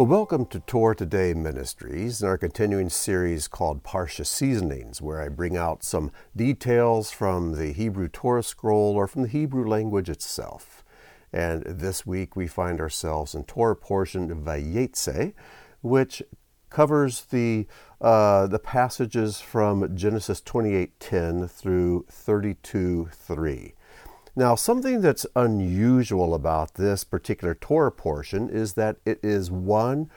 Well, welcome to Torah Today Ministries and our continuing series called Parshah Seasonings, where I bring out some details from the Hebrew Torah scroll or from the Hebrew language itself. And this week we find ourselves in Torah portion Vayeitzei, which covers the uh, the passages from Genesis 28:10 through 32:3. Now, something that's unusual about this particular Torah portion is that it is one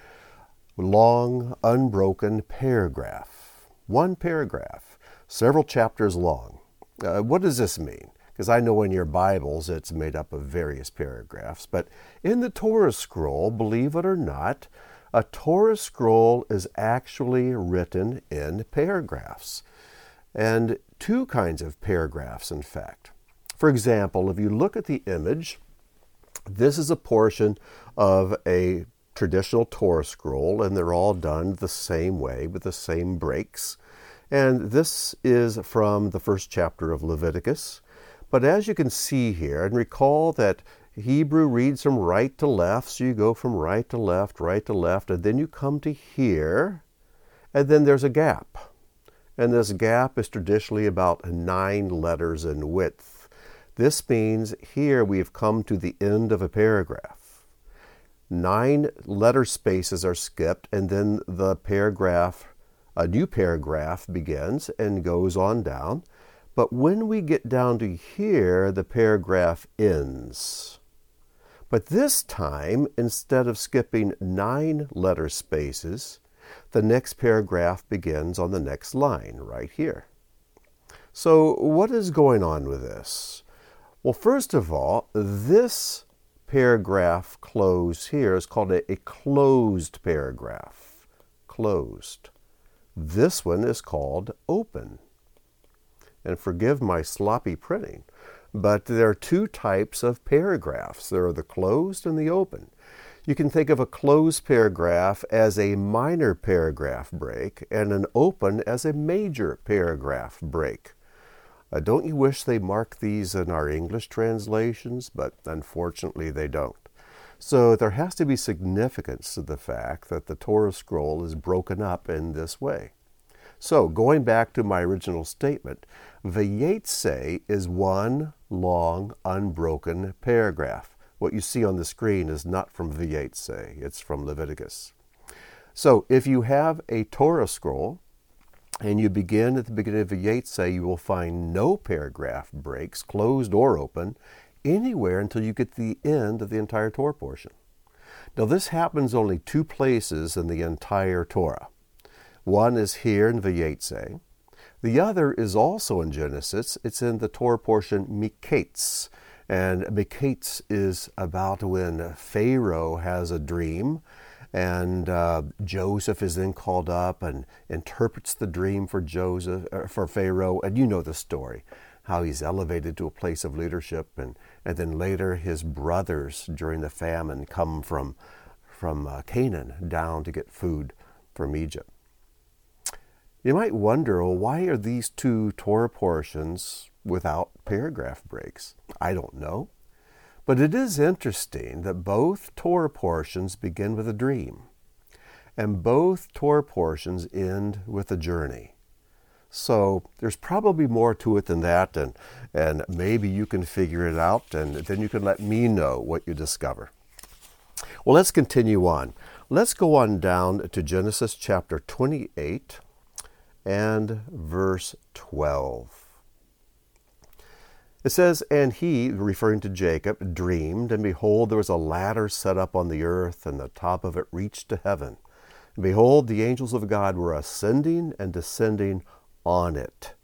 long, unbroken paragraph. One paragraph, several chapters long. Uh, what does this mean? Because I know in your Bibles it's made up of various paragraphs, but in the Torah scroll, believe it or not, a Torah scroll is actually written in paragraphs. And two kinds of paragraphs, in fact. For example, if you look at the image, this is a portion of a traditional Torah scroll, and they're all done the same way with the same breaks. And this is from the first chapter of Leviticus. But as you can see here, and recall that Hebrew reads from right to left, so you go from right to left, right to left, and then you come to here, and then there's a gap. And this gap is traditionally about nine letters in width. This means here we have come to the end of a paragraph. Nine letter spaces are skipped, and then the paragraph, a new paragraph begins and goes on down. But when we get down to here, the paragraph ends. But this time, instead of skipping nine letter spaces, the next paragraph begins on the next line, right here. So, what is going on with this? Well, first of all, this paragraph close here is called a, a closed paragraph. Closed. This one is called open. And forgive my sloppy printing, but there are two types of paragraphs there are the closed and the open. You can think of a closed paragraph as a minor paragraph break and an open as a major paragraph break. Uh, don't you wish they marked these in our English translations? But unfortunately, they don't. So there has to be significance to the fact that the Torah scroll is broken up in this way. So, going back to my original statement, Vayeitzei is one long, unbroken paragraph. What you see on the screen is not from Vayeitzei, it's from Leviticus. So, if you have a Torah scroll, and you begin at the beginning of Vayeitzei, you will find no paragraph breaks, closed or open, anywhere until you get to the end of the entire Torah portion. Now, this happens only two places in the entire Torah. One is here in Vayeitzei. The other is also in Genesis. It's in the Torah portion Miketz. And Miketz is about when Pharaoh has a dream and uh, Joseph is then called up and interprets the dream for Joseph uh, for Pharaoh, and you know the story, how he's elevated to a place of leadership, and and then later his brothers during the famine come from from uh, Canaan down to get food from Egypt. You might wonder, well, why are these two Torah portions without paragraph breaks? I don't know. But it is interesting that both Torah portions begin with a dream, and both Torah portions end with a journey. So there's probably more to it than that, and, and maybe you can figure it out, and then you can let me know what you discover. Well, let's continue on. Let's go on down to Genesis chapter 28 and verse 12. It says, And he, referring to Jacob, dreamed, and behold, there was a ladder set up on the earth, and the top of it reached to heaven. And behold, the angels of God were ascending and descending on it.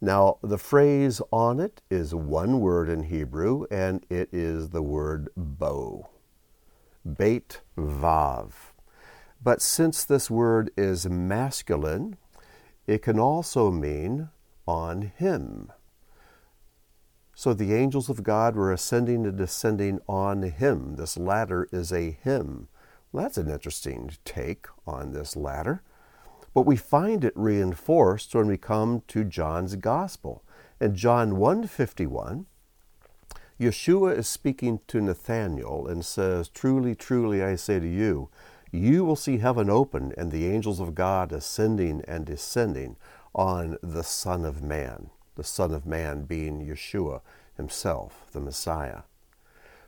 Now, the phrase on it is one word in Hebrew, and it is the word bo. Beit Vav. But since this word is masculine, it can also mean on him. So the angels of God were ascending and descending on him. This ladder is a him. Well, that's an interesting take on this ladder. But we find it reinforced when we come to John's Gospel. In John 151, Yeshua is speaking to Nathanael and says, Truly, truly, I say to you, you will see heaven open and the angels of God ascending and descending on the Son of Man, the Son of Man being Yeshua himself, the Messiah.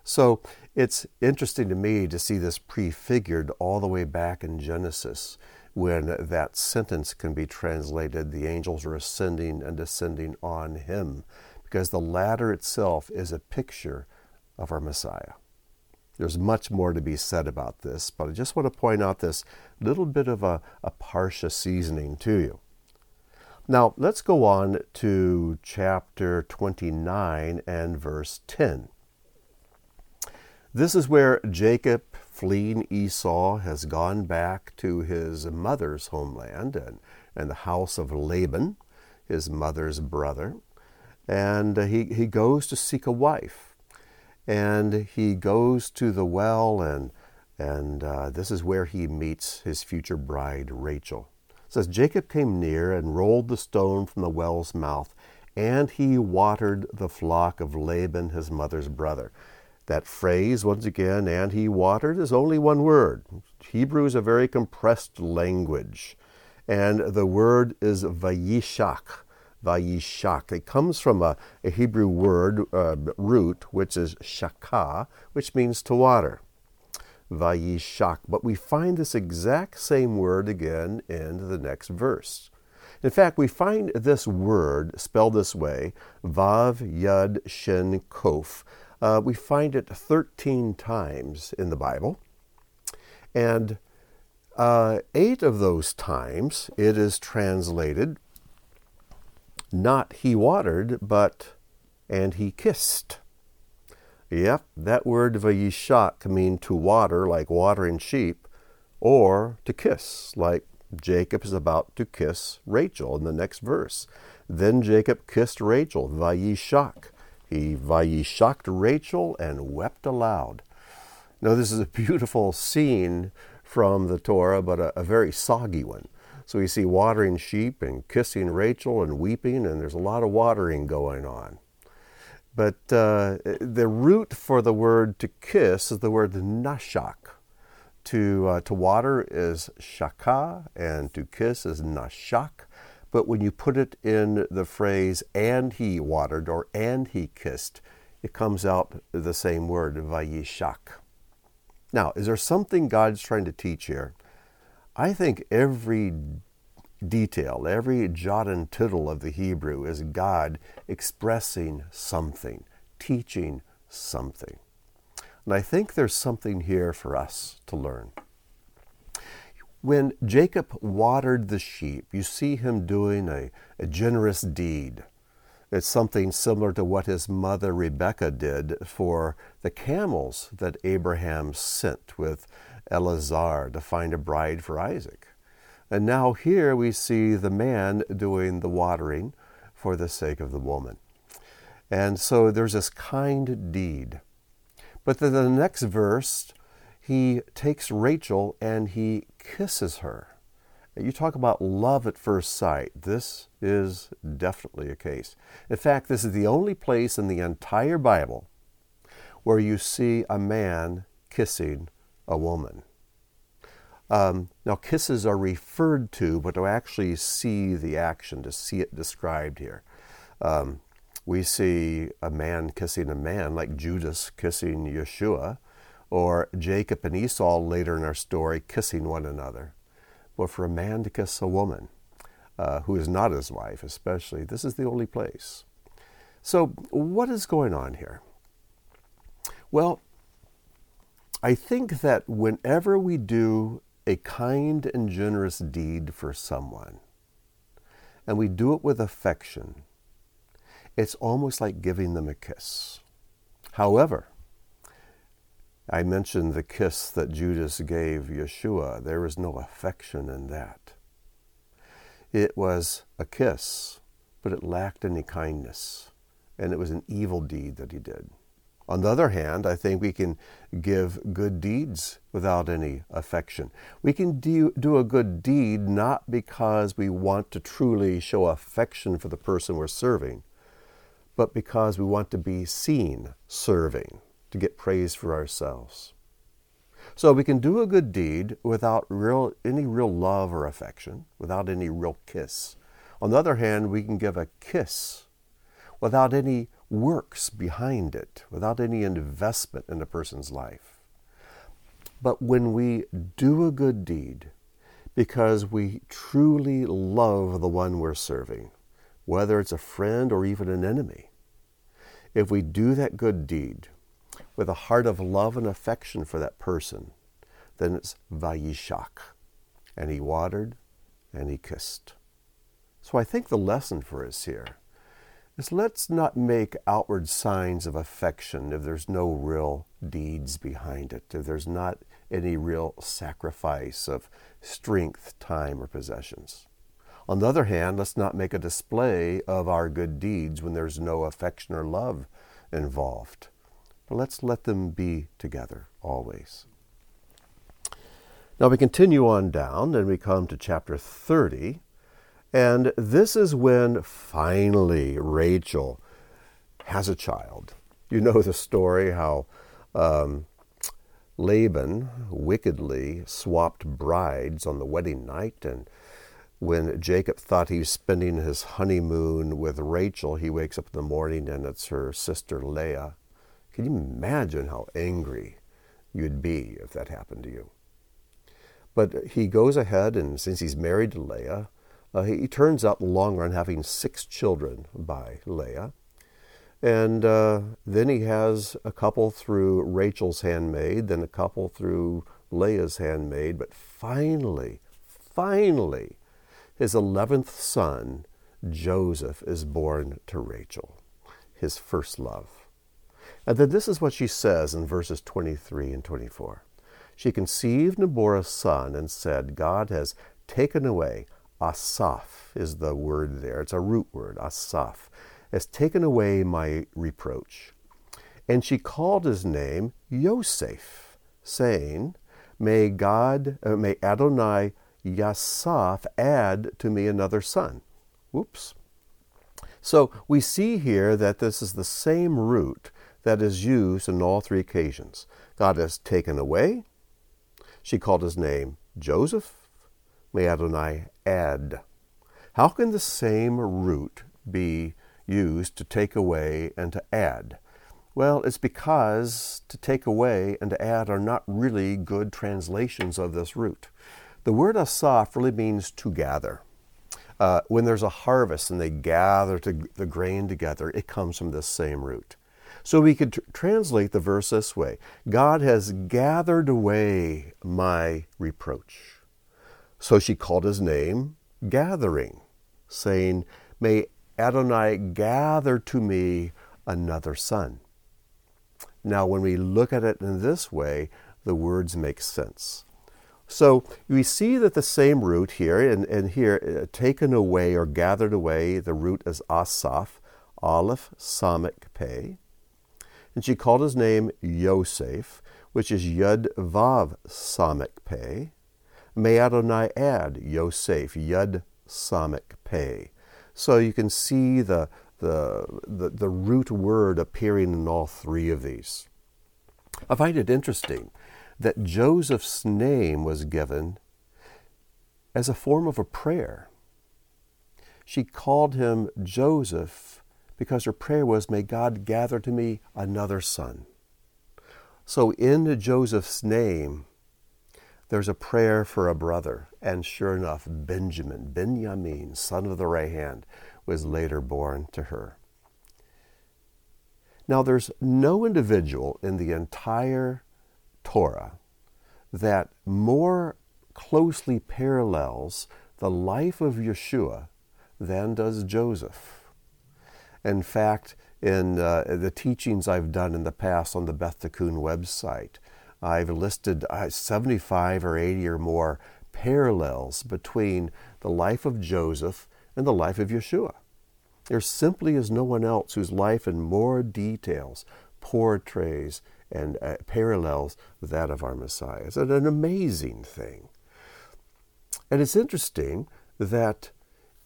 So it's interesting to me to see this prefigured all the way back in Genesis when that sentence can be translated the angels are ascending and descending on him, because the ladder itself is a picture of our Messiah. There's much more to be said about this, but I just want to point out this little bit of a, a Parsha seasoning to you. Now, let's go on to chapter 29 and verse 10. This is where Jacob, fleeing Esau, has gone back to his mother's homeland and, and the house of Laban, his mother's brother. And he, he goes to seek a wife. And he goes to the well, and, and uh, this is where he meets his future bride, Rachel. Says, Jacob came near and rolled the stone from the well's mouth, and he watered the flock of Laban, his mother's brother. That phrase, once again, and he watered, is only one word. Hebrew is a very compressed language. And the word is vayishak. Vayishak. It comes from a, a Hebrew word, uh, root, which is shakah, which means to water. Vayishak. But we find this exact same word again in the next verse. In fact, we find this word spelled this way, Vav Yud Shin Kof, uh, we find it 13 times in the Bible. And uh, eight of those times it is translated not he watered, but and he kissed. Yep, that word vayishak can mean to water, like watering sheep, or to kiss, like Jacob is about to kiss Rachel in the next verse. Then Jacob kissed Rachel, vayishak. He vayishakt Rachel and wept aloud. Now, this is a beautiful scene from the Torah, but a, a very soggy one. So we see watering sheep and kissing Rachel and weeping, and there's a lot of watering going on. But uh, the root for the word to kiss is the word nashak. To, uh, to water is shaka, and to kiss is nashak. But when you put it in the phrase, and he watered or and he kissed, it comes out the same word, vayishak. Now, is there something God's trying to teach here? I think every detail, every jot and tittle of the Hebrew is God expressing something, teaching something. And I think there's something here for us to learn. When Jacob watered the sheep, you see him doing a, a generous deed. It's something similar to what his mother Rebekah did for the camels that Abraham sent with Eliezer to find a bride for Isaac. And now here we see the man doing the watering for the sake of the woman. And so there's this kind deed. But then the next verse, he takes Rachel and he kisses her. You talk about love at first sight. This is definitely a case. In fact, this is the only place in the entire Bible where you see a man kissing a woman. Um, now, kisses are referred to, but to actually see the action, to see it described here. Um, we see a man kissing a man, like Judas kissing Yeshua, or Jacob and Esau later in our story kissing one another. But for a man to kiss a woman uh, who is not his wife, especially, this is the only place. So, what is going on here? Well, I think that whenever we do a kind and generous deed for someone, and we do it with affection, it's almost like giving them a kiss. However, I mentioned the kiss that Judas gave Yeshua. There was no affection in that. It was a kiss, but it lacked any kindness, and it was an evil deed that he did. On the other hand, I think we can give good deeds without any affection. We can do, do a good deed not because we want to truly show affection for the person we're serving, but because we want to be seen serving to get praise for ourselves. So we can do a good deed without real, any real love or affection, without any real kiss. On the other hand, we can give a kiss without any works behind it, without any investment in a person's life. But when we do a good deed because we truly love the one we're serving, whether it's a friend or even an enemy, if we do that good deed with a heart of love and affection for that person, then it's Vayishak. And he watered and he kissed. So I think the lesson for us here is let's not make outward signs of affection if there's no real deeds behind it, if there's not any real sacrifice of strength, time, or possessions. On the other hand, let's not make a display of our good deeds when there's no affection or love involved. But let's let them be together always. Now we continue on down and we come to chapter 30 and this is when finally Rachel has a child. You know the story how um, Laban wickedly swapped brides on the wedding night, and when Jacob thought he was spending his honeymoon with Rachel, he wakes up in the morning and it's her sister Leah. Can you imagine how angry you'd be if that happened to you? But he goes ahead, and since he's married to Leah, uh, he, turns out in the long run having six children by Leah. And uh, then he has a couple through Rachel's handmaid, then a couple through Leah's handmaid. But finally, finally, his 11th son, Joseph, is born to Rachel, his first love. And then this is what she says in verses 23 and 24. She conceived and bore a son and said, God has taken away Asaph is the word there. It's a root word, Asaph. Has taken away my reproach. And she called his name Yosef, saying, May God, uh, may Adonai Yasaf add to me another son. Whoops. So we see here that this is the same root that is used in all three occasions. God has taken away. She called his name Joseph. May Adonai add. How can the same root be used to take away and to add? Well, it's because to take away and to add are not really good translations of this root. The word asaph really means to gather. Uh, when there's a harvest and they gather the grain together, it comes from this same root. So we could tr- translate the verse this way God has gathered away my reproach. So she called his name gathering, saying, May Adonai gather to me another son. Now, when we look at it in this way, the words make sense. So we see that the same root here, and, and here, uh, taken away or gathered away, the root is asaph, aleph, samek, pei. And she called his name Yosef, which is yud vav samek pei. May Adonai add Yosef, Yud Samek Pei. So you can see the, the, the, the root word appearing in all three of these. I find it interesting that Joseph's name was given as a form of a prayer. She called him Joseph because her prayer was, May God gather to me another son. So in Joseph's name, there's a prayer for a brother, and sure enough, Benjamin, Benjamin, son of the right hand, was later born to her. Now, there's no individual in the entire Torah that more closely parallels the life of Yeshua than does Joseph. In fact, in uh, the teachings I've done in the past on the Beth Tikkun website, I've listed uh, 75 or 80 or more parallels between the life of Joseph and the life of Yeshua. There simply is no one else whose life in more details portrays and uh, parallels that of our Messiah. It's an amazing thing. And it's interesting that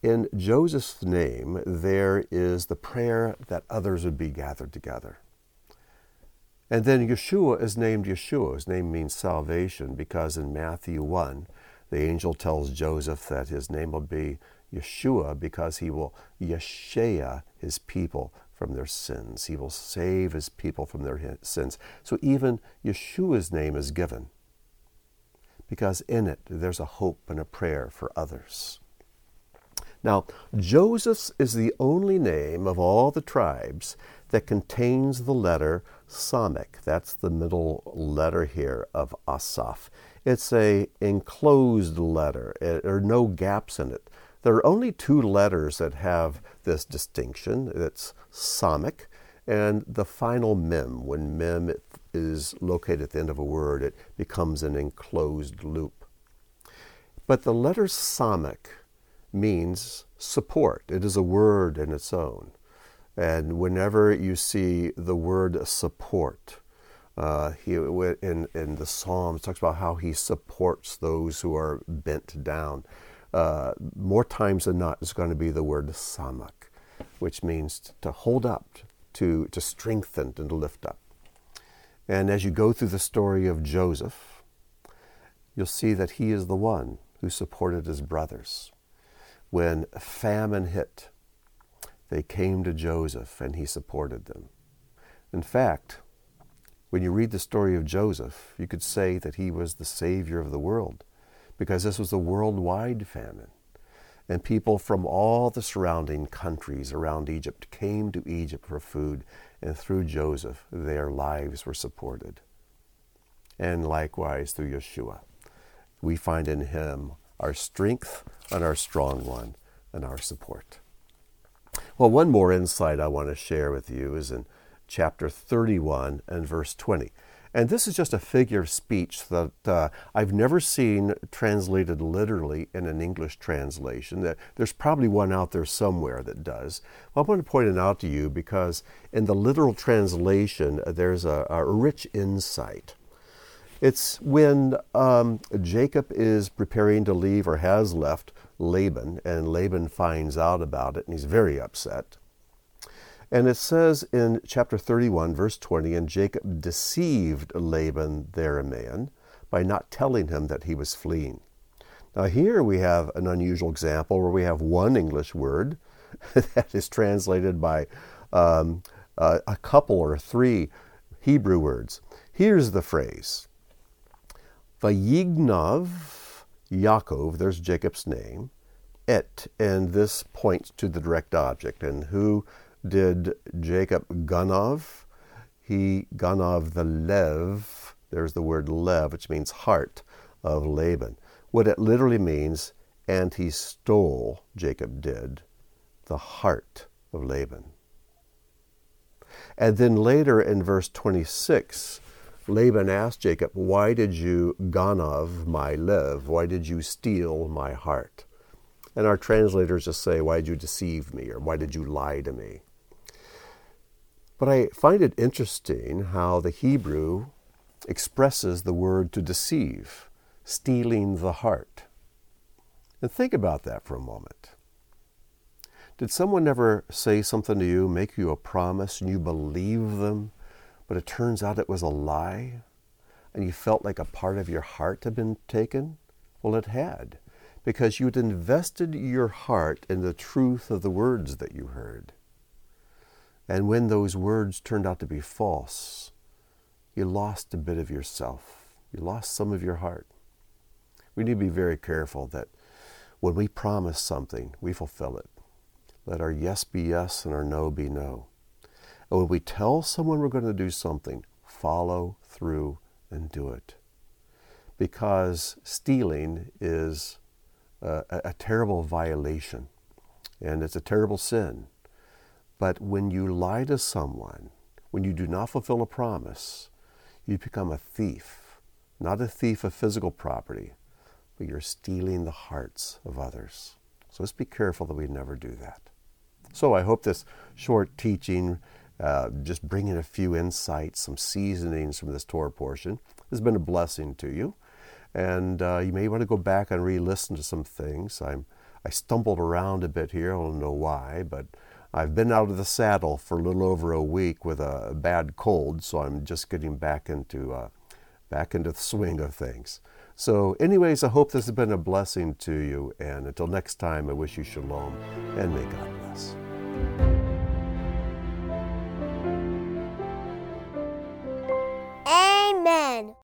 in Joseph's name there is the prayer that others would be gathered together. And then Yeshua is named Yeshua. His name means salvation because in Matthew 1, the angel tells Joseph that his name will be Yeshua because he will Yeshaya his people from their sins. He will save his people from their sins. So even Yeshua's name is given because in it there's a hope and a prayer for others. Now, Joseph's is the only name of all the tribes that contains the letter Samech. That's the middle letter here of Asaf. It's a enclosed letter. Eh, there are no gaps in it. There are only two letters that have this distinction. It's Samech and the final mem. When mem is located at the end of a word, it becomes an enclosed loop. But the letter Samech means support. It is a word in its own. And whenever you see the word support, uh, he, in, in the Psalms, talks about how he supports those who are bent down. Uh, more times than not, it's going to be the word samak, which means to hold up, to, to strengthen, and to lift up. And as you go through the story of Joseph, you'll see that he is the one who supported his brothers. When famine hit, they came to Joseph and he supported them. In fact, when you read the story of Joseph, you could say that he was the savior of the world because this was a worldwide famine. And people from all the surrounding countries around Egypt came to Egypt for food, and through Joseph, their lives were supported. And likewise through Yeshua. We find in him our strength and our strong one and our support. Well, one more insight I want to share with you is in chapter 31 and verse 20. And this is just a figure of speech that uh, I've never seen translated literally in an English translation. There's probably one out there somewhere that does. Well, I want to point it out to you because in the literal translation, there's a, a rich insight. It's when um, Jacob is preparing to leave or has left Laban, and Laban finds out about it, and he's very upset. And it says in chapter 31, verse 20, and Jacob deceived Laban their Aramean by not telling him that he was fleeing. Now, here we have an unusual example where we have one English word that is translated by um, uh, a couple or three Hebrew words. Here's the phrase Vayignav Yaakov, there's Jacob's name, et, and this points to the direct object. And who did Jacob Ganav. He Ganav the Lev, there's the word Lev, which means heart of Laban. What it literally means, and he stole, Jacob did, the heart of Laban. And then later in verse 26, Laban asked Jacob, Why did you Ganav my Lev? Why did you steal my heart? And our translators just say, Why did you deceive me? or Why did you lie to me? But I find it interesting how the Hebrew expresses the word to deceive, stealing the heart. And think about that for a moment. Did someone ever say something to you, make you a promise, and you believe them, but it turns out it was a lie, and you felt like a part of your heart had been taken? Well, it had, because you'd invested your heart in the truth of the words that you heard. And when those words turned out to be false, you lost a bit of yourself. You lost some of your heart. We need to be very careful that when we promise something, we fulfill it. Let our yes be yes and our no be no. And when we tell someone we're going to do something, follow through and do it. Because stealing is a, a terrible violation and it's a terrible sin. But when you lie to someone, when you do not fulfill a promise, you become a thief. Not a thief of physical property, but you're stealing the hearts of others. So let's be careful that we never do that. So I hope this short teaching, uh, just bringing a few insights, some seasonings from this Torah portion, It's been a blessing to you. And uh, you may want to go back and re listen to some things. I'm, I stumbled around a bit here. I don't know why, but I've been out of the saddle for a little over a week with a bad cold, so I'm just getting back into uh, back into the swing of things. So, anyways, I hope this has been a blessing to you. And until next time, I wish you shalom and may God bless. Amen.